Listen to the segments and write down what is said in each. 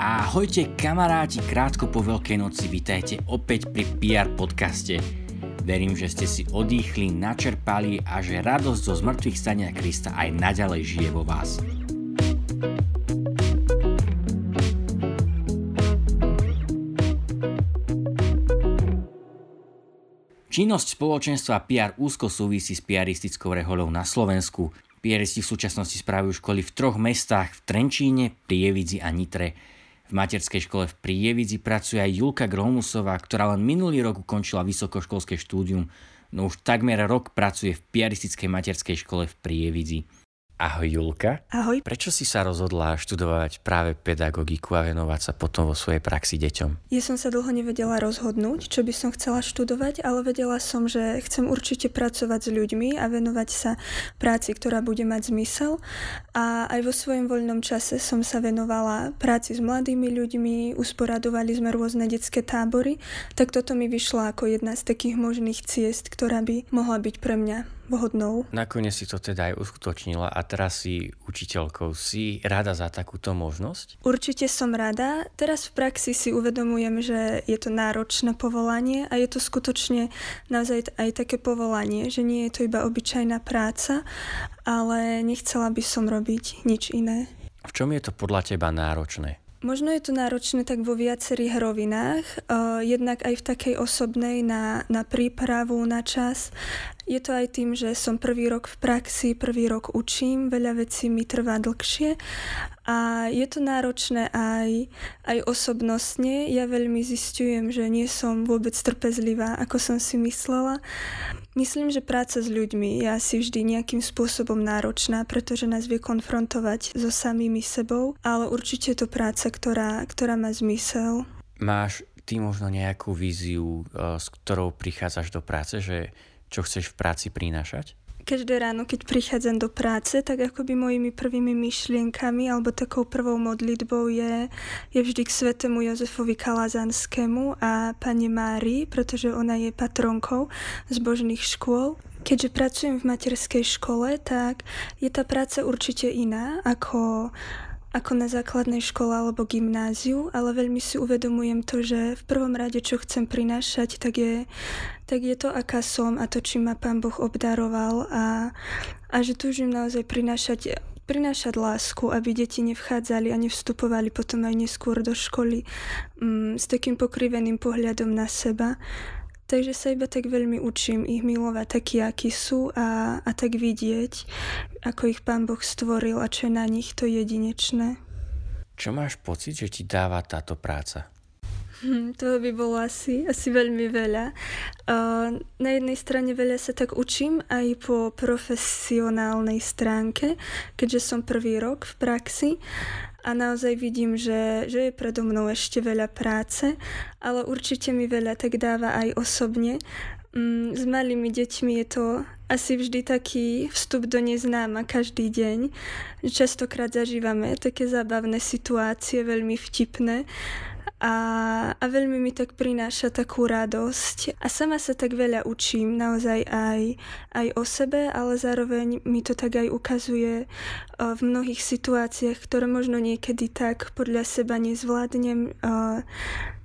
Ahojte kamaráti, krátko po Veľkej noci, vítajte opäť pri PR podcaste. Verím, že ste si odýchli, načerpali a že radosť zo zmrtvých stania Krista aj naďalej žije vo vás. Činnosť spoločenstva PR úzko súvisí s PRistickou rehoľou na Slovensku. PRisti v súčasnosti spravujú školy v troch mestách, v Trenčíne, Prievidzi a Nitre. V materskej škole v Prievidzi pracuje aj Julka Gromusová, ktorá len minulý rok ukončila vysokoškolské štúdium, no už takmer rok pracuje v piaristickej materskej škole v Prievidzi. Ahoj Julka. Ahoj. Prečo si sa rozhodla študovať práve pedagogiku a venovať sa potom vo svojej praxi deťom? Ja som sa dlho nevedela rozhodnúť, čo by som chcela študovať, ale vedela som, že chcem určite pracovať s ľuďmi a venovať sa práci, ktorá bude mať zmysel. A aj vo svojom voľnom čase som sa venovala práci s mladými ľuďmi, usporadovali sme rôzne detské tábory, tak toto mi vyšlo ako jedna z takých možných ciest, ktorá by mohla byť pre mňa vhodnou. Nakoniec si to teda aj uskutočnila a teraz si učiteľkou. Si rada za takúto možnosť? Určite som rada. Teraz v praxi si uvedomujem, že je to náročné povolanie a je to skutočne naozaj aj také povolanie, že nie je to iba obyčajná práca, ale nechcela by som robiť nič iné. V čom je to podľa teba náročné? Možno je to náročné tak vo viacerých rovinách, uh, jednak aj v takej osobnej na, na prípravu, na čas. Je to aj tým, že som prvý rok v praxi, prvý rok učím, veľa vecí mi trvá dlhšie a je to náročné aj, aj osobnostne. Ja veľmi zistujem, že nie som vôbec trpezlivá, ako som si myslela. Myslím, že práca s ľuďmi je asi vždy nejakým spôsobom náročná, pretože nás vie konfrontovať so samými sebou, ale určite je to práca, ktorá, ktorá má zmysel. Máš ty možno nejakú víziu, eh, s ktorou prichádzaš do práce, že čo chceš v práci prinášať? Každé ráno, keď prichádzam do práce, tak akoby mojimi prvými myšlienkami alebo takou prvou modlitbou je, je vždy k svetému Jozefovi Kalazanskému a pani Mári, pretože ona je patronkou zbožných škôl. Keďže pracujem v materskej škole, tak je tá práca určite iná ako ako na základnej škole alebo gymnáziu, ale veľmi si uvedomujem to, že v prvom rade, čo chcem prinášať, tak je, tak je to, aká som a to, či ma Pán Boh obdaroval a, a že túžim naozaj prinášať prinášať lásku, aby deti nevchádzali a nevstupovali potom aj neskôr do školy um, s takým pokriveným pohľadom na seba. Takže sa iba tak veľmi učím ich milovať takí, akí sú a, a tak vidieť, ako ich Pán Boh stvoril a čo je na nich to jedinečné. Čo máš pocit, že ti dáva táto práca? Toho by bolo asi, asi veľmi veľa. Na jednej strane veľa sa tak učím aj po profesionálnej stránke, keďže som prvý rok v praxi a naozaj vidím, že, že je predo mnou ešte veľa práce, ale určite mi veľa tak dáva aj osobne. Mm, s malými deťmi je to asi vždy taký vstup do neznáma každý deň. Častokrát zažívame také zábavné situácie, veľmi vtipné a, a veľmi mi tak prináša takú radosť. A sama sa tak veľa učím naozaj aj, aj o sebe, ale zároveň mi to tak aj ukazuje v mnohých situáciách, ktoré možno niekedy tak podľa seba nezvládnem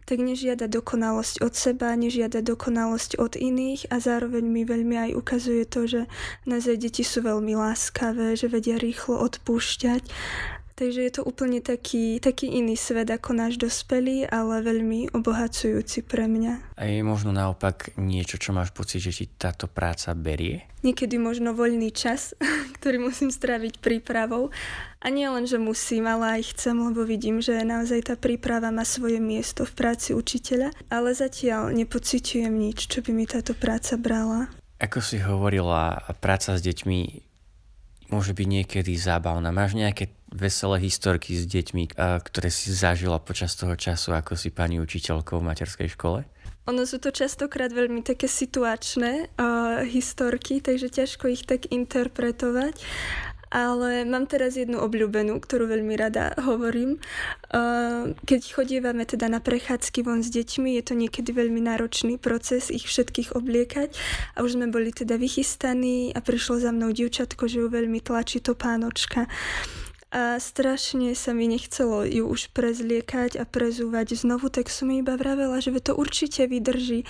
tak nežiada dokonalosť od seba, nežiada dokonalosť od iných a zároveň mi veľmi aj ukazuje to, že naozaj deti sú veľmi láskavé, že vedia rýchlo odpúšťať Takže je to úplne taký, taký iný svet ako náš dospelý, ale veľmi obohacujúci pre mňa. A je možno naopak niečo, čo máš pocit, že ti táto práca berie? Niekedy možno voľný čas, ktorý musím stráviť prípravou. A nie len, že musím, ale aj chcem, lebo vidím, že naozaj tá príprava má svoje miesto v práci učiteľa. Ale zatiaľ nepociťujem nič, čo by mi táto práca brala. Ako si hovorila, práca s deťmi môže byť niekedy zábavná. Máš nejaké veselé historky s deťmi, ktoré si zažila počas toho času, ako si pani učiteľkou v materskej škole? Ono sú to častokrát veľmi také situačné uh, historky, takže ťažko ich tak interpretovať. Ale mám teraz jednu obľúbenú, ktorú veľmi rada hovorím. Keď chodívame teda na prechádzky von s deťmi, je to niekedy veľmi náročný proces ich všetkých obliekať. A už sme boli teda vychystaní a prišlo za mnou dievčatko, že ju veľmi tlačí to pánočka. A strašne sa mi nechcelo ju už prezliekať a prezúvať znovu, tak som jej iba vravela, že to určite vydrží.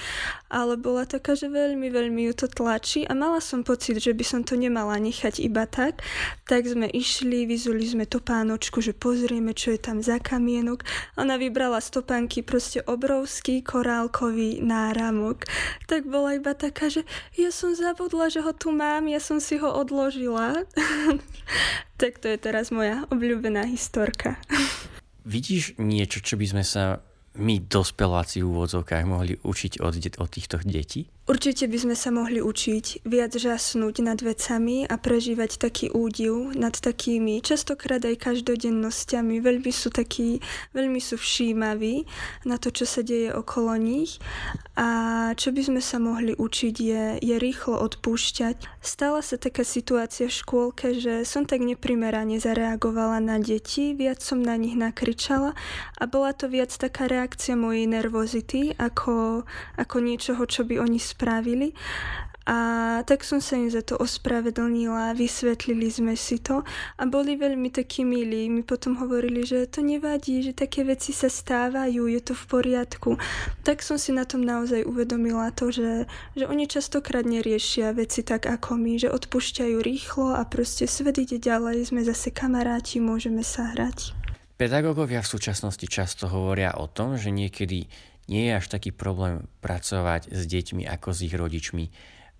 Ale bola taká, že veľmi, veľmi ju to tlačí a mala som pocit, že by som to nemala nechať iba tak. Tak sme išli, vyzuli sme topánočku, že pozrieme, čo je tam za kamienok. Ona vybrala stopánky, proste obrovský korálkový náramok. Tak bola iba taká, že ja som zabudla, že ho tu mám, ja som si ho odložila. tak to je teraz moja obľúbená historka. Vidíš niečo, čo by sme sa my dospeláci v úvodzovkách mohli učiť od, od týchto detí? Určite by sme sa mohli učiť viac žasnúť nad vecami a prežívať taký údiv nad takými častokrát aj každodennosťami. Veľmi sú takí, veľmi sú všímaví na to, čo sa deje okolo nich. A čo by sme sa mohli učiť je, je rýchlo odpúšťať. Stala sa taká situácia v škôlke, že som tak neprimerane zareagovala na deti, viac som na nich nakričala a bola to viac taká reakcia mojej nervozity ako, ako niečoho, čo by oni spravili. A tak som sa im za to ospravedlnila, vysvetlili sme si to a boli veľmi takí milí. Mi potom hovorili, že to nevadí, že také veci sa stávajú, je to v poriadku. Tak som si na tom naozaj uvedomila to, že, že oni častokrát neriešia veci tak ako my, že odpúšťajú rýchlo a proste svet ide ďalej, sme zase kamaráti, môžeme sa hrať. Pedagógovia v súčasnosti často hovoria o tom, že niekedy nie je až taký problém pracovať s deťmi ako s ich rodičmi.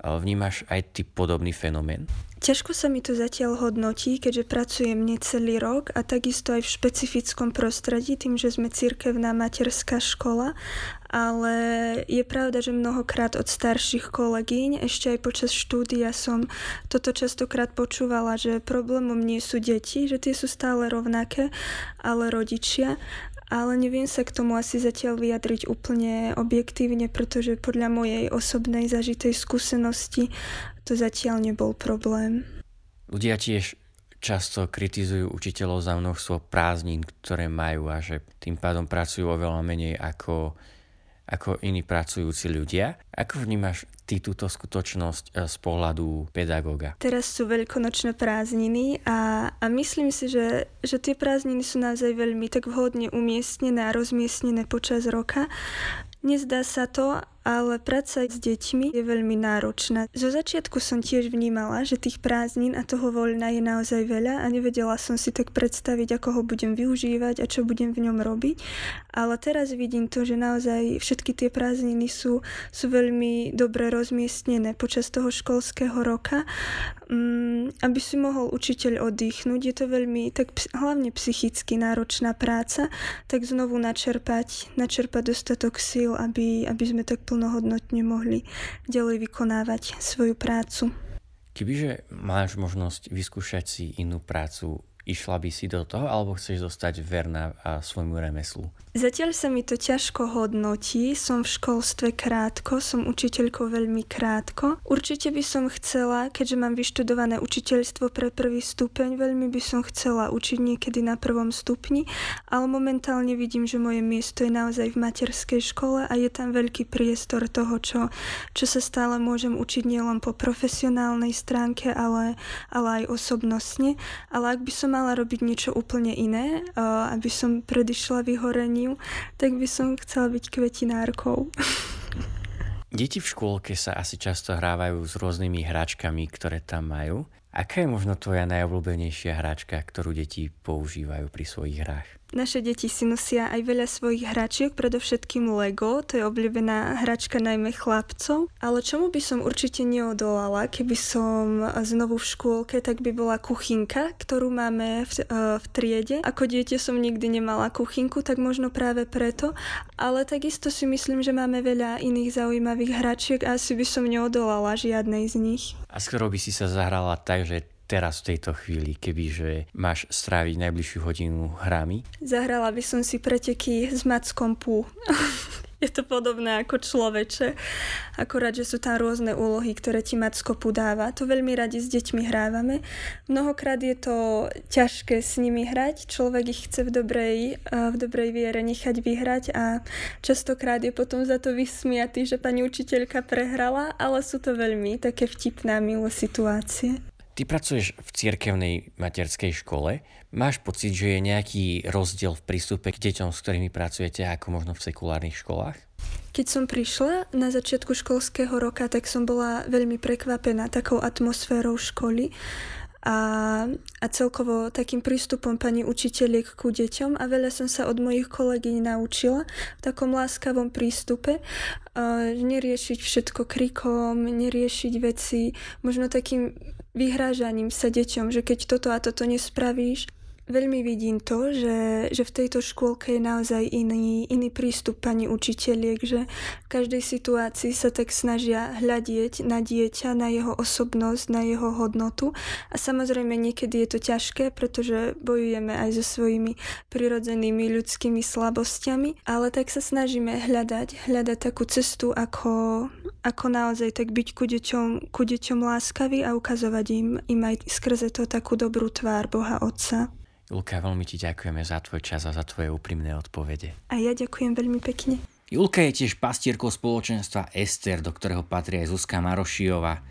Vnímaš aj ty podobný fenomén? Ťažko sa mi to zatiaľ hodnotí, keďže pracujem necelý rok a takisto aj v špecifickom prostredí, tým, že sme cirkevná materská škola, ale je pravda, že mnohokrát od starších kolegyň, ešte aj počas štúdia som toto častokrát počúvala, že problémom nie sú deti, že tie sú stále rovnaké, ale rodičia ale neviem sa k tomu asi zatiaľ vyjadriť úplne objektívne, pretože podľa mojej osobnej zažitej skúsenosti to zatiaľ nebol problém. Ľudia tiež často kritizujú učiteľov za množstvo prázdnin, ktoré majú a že tým pádom pracujú oveľa menej ako ako iní pracujúci ľudia. Ako vnímaš ty túto skutočnosť e, z pohľadu pedagóga? Teraz sú veľkonočné prázdniny a, a myslím si, že, že tie prázdniny sú naozaj veľmi tak vhodne umiestnené a rozmiestnené počas roka. Nezdá sa to, ale práca s deťmi je veľmi náročná. Zo začiatku som tiež vnímala, že tých prázdnin a toho voľna je naozaj veľa a nevedela som si tak predstaviť, ako ho budem využívať a čo budem v ňom robiť. Ale teraz vidím to, že naozaj všetky tie prázdniny sú, sú veľmi dobre rozmiestnené počas toho školského roka. Um, aby si mohol učiteľ oddychnúť, je to veľmi, tak hlavne psychicky náročná práca, tak znovu načerpať, načerpať dostatok síl, aby, aby sme tak plnohodnotne mohli ďalej vykonávať svoju prácu. Kebyže máš možnosť vyskúšať si inú prácu, išla by si do toho, alebo chceš zostať verná svojmu remeslu? Zatiaľ sa mi to ťažko hodnotí, som v školstve krátko, som učiteľkou veľmi krátko. Určite by som chcela, keďže mám vyštudované učiteľstvo pre prvý stupeň, veľmi by som chcela učiť niekedy na prvom stupni, ale momentálne vidím, že moje miesto je naozaj v materskej škole a je tam veľký priestor toho, čo, čo sa stále môžem učiť nielen po profesionálnej stránke, ale, ale aj osobnostne. Ale ak by som mala robiť niečo úplne iné, aby som predišla vyhoreniu, tak by som chcela byť kvetinárkou. Deti v škôlke sa asi často hrávajú s rôznymi hračkami, ktoré tam majú. Aká je možno tvoja najobľúbenejšia hračka, ktorú deti používajú pri svojich hrách? Naše deti si nosia aj veľa svojich hračiek, predovšetkým Lego, to je obľúbená hračka najmä chlapcov. Ale čomu by som určite neodolala, keby som znovu v škôlke, tak by bola kuchynka, ktorú máme v, e, v triede. Ako dieťa som nikdy nemala kuchynku, tak možno práve preto. Ale takisto si myslím, že máme veľa iných zaujímavých hračiek a asi by som neodolala žiadnej z nich. A skoro by si sa zahrala tak, že teraz v tejto chvíli, kebyže máš stráviť najbližšiu hodinu hrami? Zahrala by som si preteky s mackom pú. je to podobné ako človeče. Akorát, že sú tam rôzne úlohy, ktoré ti Macko podáva. To veľmi radi s deťmi hrávame. Mnohokrát je to ťažké s nimi hrať. Človek ich chce v dobrej, v dobrej viere nechať vyhrať a častokrát je potom za to vysmiatý, že pani učiteľka prehrala, ale sú to veľmi také vtipné milé situácie. Ty pracuješ v cirkevnej materskej škole. Máš pocit, že je nejaký rozdiel v prístupe k deťom, s ktorými pracujete, ako možno v sekulárnych školách? Keď som prišla na začiatku školského roka, tak som bola veľmi prekvapená takou atmosférou školy a, a celkovo takým prístupom pani učiteľiek ku deťom a veľa som sa od mojich kolegyň naučila v takom láskavom prístupe, neriešiť všetko krikom, neriešiť veci, možno takým vyhrážaním sa deťom, že keď toto a toto nespravíš, Veľmi vidím to, že, že v tejto škôlke je naozaj iný, iný prístup pani učiteľiek, že v každej situácii sa tak snažia hľadieť na dieťa, na jeho osobnosť, na jeho hodnotu. A samozrejme niekedy je to ťažké, pretože bojujeme aj so svojimi prirodzenými ľudskými slabosťami, ale tak sa snažíme hľadať, hľadať takú cestu, ako, ako naozaj tak byť ku deťom, ku deťom láskavý a ukazovať im, im aj skrze to takú dobrú tvár Boha Otca. Julka, veľmi ti ďakujeme za tvoj čas a za tvoje úprimné odpovede. A ja ďakujem veľmi pekne. Julka je tiež pastierkou spoločenstva Ester, do ktorého patrí aj Zuzka Marošiova.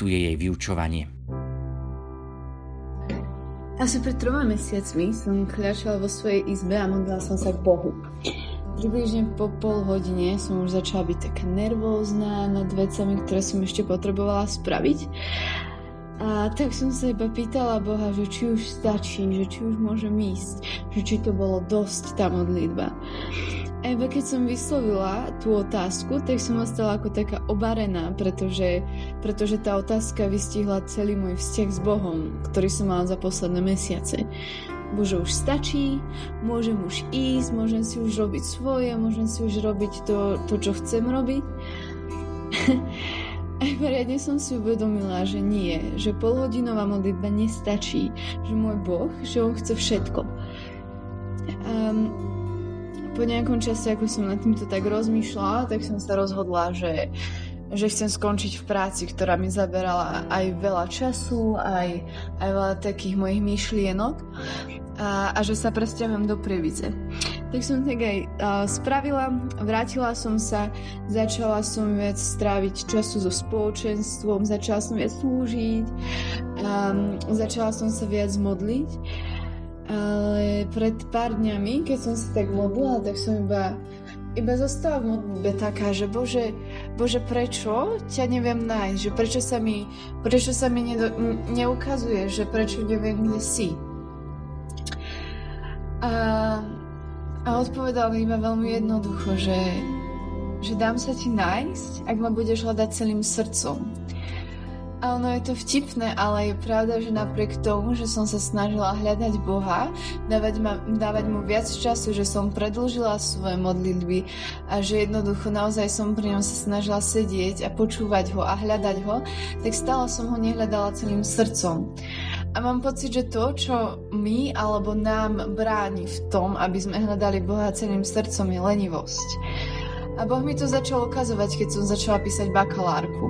Tu je jej vyučovanie. Asi pred troma mesiacmi som kľačala vo svojej izbe a modlila som sa k Bohu. Približne po pol hodine som už začala byť taká nervózna nad vecami, ktoré som ešte potrebovala spraviť a tak som sa iba pýtala Boha, že či už stačí, že či už môžem ísť, že či to bolo dosť tá modlitba. A iba keď som vyslovila tú otázku, tak som ostala ako taká obarená, pretože, pretože tá otázka vystihla celý môj vzťah s Bohom, ktorý som mala za posledné mesiace. Bože, už stačí, môžem už ísť, môžem si už robiť svoje, môžem si už robiť to, to čo chcem robiť. Aj poriadne som si uvedomila, že nie, že polhodinová modlitba nestačí, že môj Boh, že On chce všetko. Um, po nejakom čase, ako som nad týmto tak rozmýšľala, tak som sa rozhodla, že, že chcem skončiť v práci, ktorá mi zaberala aj veľa času, aj, aj veľa takých mojich myšlienok a, a že sa presťahujem do Prievidze. Tak som tak aj uh, spravila, vrátila som sa, začala som viac stráviť času so spoločenstvom, začala som viac slúžiť, um, začala som sa viac modliť. Ale pred pár dňami, keď som sa tak modlila, tak som iba, iba zostala v modlitbe taká, že Bože, Bože, prečo ťa neviem nájsť? Že prečo sa mi, prečo sa mi nedo, neukazuje, že prečo neviem, kde si? A a odpovedal mi iba veľmi jednoducho, že, že dám sa ti nájsť, ak ma budeš hľadať celým srdcom. A ono je to vtipné, ale je pravda, že napriek tomu, že som sa snažila hľadať Boha, dávať, ma, dávať mu viac času, že som predlžila svoje modlitby a že jednoducho naozaj som pri ňom sa snažila sedieť a počúvať ho a hľadať ho, tak stále som ho nehľadala celým srdcom. A mám pocit, že to, čo my alebo nám bráni v tom, aby sme hľadali Boha celým srdcom, je lenivosť. A Boh mi to začal ukazovať, keď som začala písať bakalárku.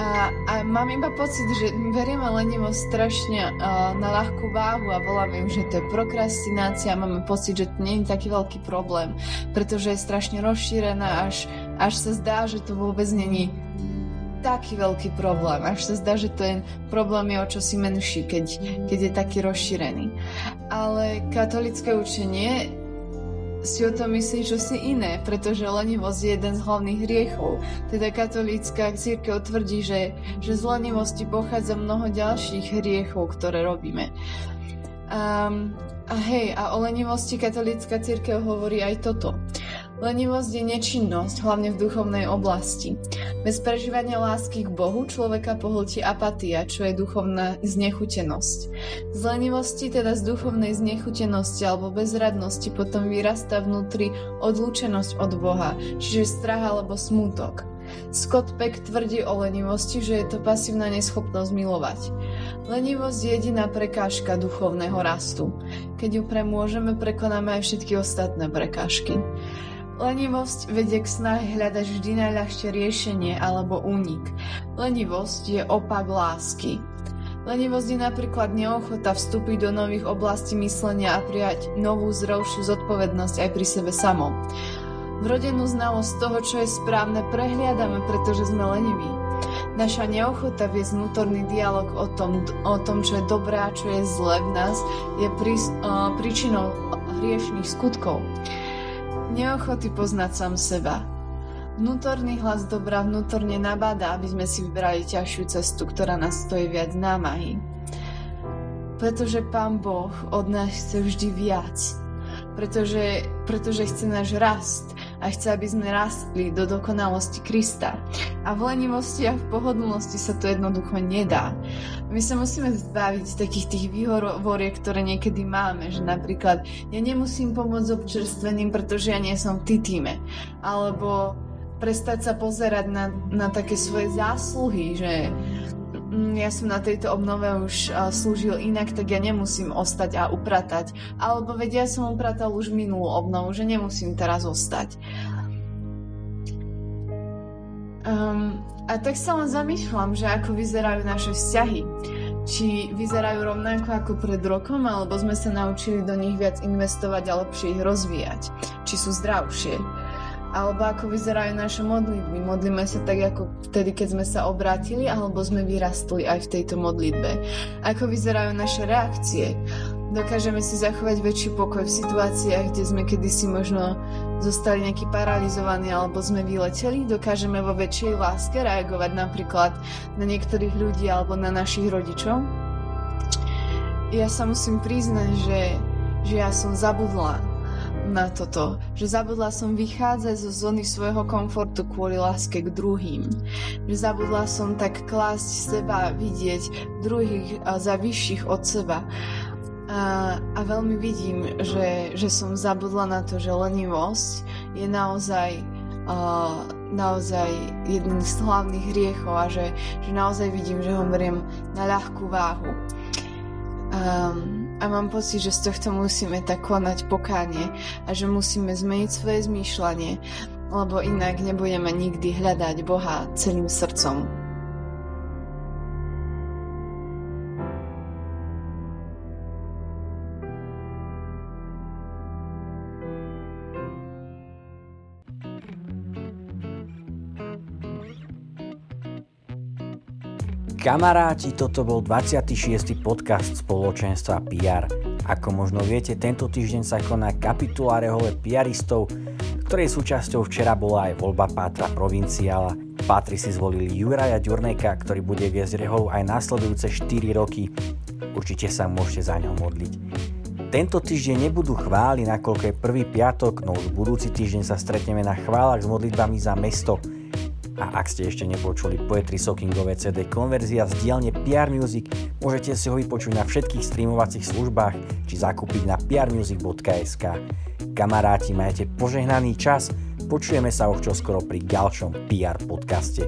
A, a mám iba pocit, že berieme lenivosť strašne uh, na ľahkú váhu a voláme ju, že to je prokrastinácia. Máme pocit, že to nie je taký veľký problém, pretože je strašne rozšírená, až, až sa zdá, že to vôbec není taký veľký problém. Až sa zdá, že ten problém je o čosi menší, keď, keď je taký rozšírený. Ale katolické učenie si o tom myslí čosi iné, pretože lenivosť je jeden z hlavných hriechov. Teda katolícka církev tvrdí, že, že z lenivosti pochádza mnoho ďalších hriechov, ktoré robíme. Um, a hej, a o lenivosti katolícka církev hovorí aj toto. Lenivosť je nečinnosť, hlavne v duchovnej oblasti. Bez prežívania lásky k Bohu človeka pohltí apatia, čo je duchovná znechutenosť. Z lenivosti, teda z duchovnej znechutenosti alebo bezradnosti potom vyrastá vnútri odlúčenosť od Boha, čiže strach alebo smútok. Scott Peck tvrdí o lenivosti, že je to pasívna neschopnosť milovať. Lenivosť je jediná prekážka duchovného rastu. Keď ju premôžeme, prekonáme aj všetky ostatné prekážky. Lenivosť vedie k snahe hľadať vždy najľahšie riešenie alebo únik. Lenivosť je opak lásky. Lenivosť je napríklad neochota vstúpiť do nových oblastí myslenia a prijať novú zdravšiu zodpovednosť aj pri sebe samom. Vrodenú znalosť toho, čo je správne, prehliadame, pretože sme leniví. Naša neochota viesť vnútorný dialog o tom, o tom, čo je dobré a čo je zlé v nás, je prí, uh, príčinou hriešných skutkov. Neochoty poznať sám seba. Vnútorný hlas dobra vnútorne nabáda, aby sme si vybrali ťažšiu cestu, ktorá nás stojí viac námahy. Pretože Pán Boh od nás chce vždy viac. Pretože, pretože chce náš rast a chce, aby sme rastli do dokonalosti Krista. A v lenivosti a v pohodlnosti sa to jednoducho nedá. My sa musíme zbaviť takých tých výhovoriek, ktoré niekedy máme, že napríklad ja nemusím pomôcť s občerstvením, pretože ja nie som v týme. Alebo prestať sa pozerať na, na také svoje zásluhy, že ja som na tejto obnove už slúžil inak, tak ja nemusím ostať a upratať. Alebo vedia, som upratal už minulú obnovu, že nemusím teraz ostať. Um, a tak sa len zamýšľam, že ako vyzerajú naše vzťahy. Či vyzerajú rovnako ako pred rokom, alebo sme sa naučili do nich viac investovať a lepšie ich rozvíjať. Či sú zdravšie alebo ako vyzerajú naše modlitby. Modlíme sa tak ako vtedy, keď sme sa obrátili, alebo sme vyrastli aj v tejto modlitbe. Ako vyzerajú naše reakcie. Dokážeme si zachovať väčší pokoj v situáciách, kde sme kedysi možno zostali nejaký paralizovaní alebo sme vyleteli. Dokážeme vo väčšej láske reagovať napríklad na niektorých ľudí alebo na našich rodičov. Ja sa musím priznať, že, že ja som zabudla na toto, že zabudla som vychádzať zo zóny svojho komfortu kvôli láske k druhým. Že zabudla som tak klásť seba, vidieť druhých za vyšších od seba. A, a veľmi vidím, že, že som zabudla na to, že lenivosť je naozaj uh, naozaj jeden z hlavných hriechov a že, že naozaj vidím, že ho beriem na ľahkú váhu. Um, a mám pocit, že z tohto musíme tak konať pokánie a že musíme zmeniť svoje zmýšľanie, lebo inak nebudeme nikdy hľadať Boha celým srdcom. Kamaráti, toto bol 26. podcast spoločenstva PR. Ako možno viete, tento týždeň sa koná kapitula rehole PRistov, ktorej súčasťou včera bola aj voľba Pátra Provinciála. Pátri si zvolili Juraja Ďurneka, ktorý bude viesť reholu aj nasledujúce 4 roky. Určite sa môžete za ňou modliť. Tento týždeň nebudú chváli, nakoľko je prvý piatok, no už budúci týždeň sa stretneme na chválach s modlitbami za mesto – a ak ste ešte nepočuli Poetry Sockingové CD konverzia z dielne PR Music, môžete si ho vypočuť na všetkých streamovacích službách či zakúpiť na prmusic.sk. Kamaráti, majte požehnaný čas, počujeme sa už čoskoro pri ďalšom PR podcaste.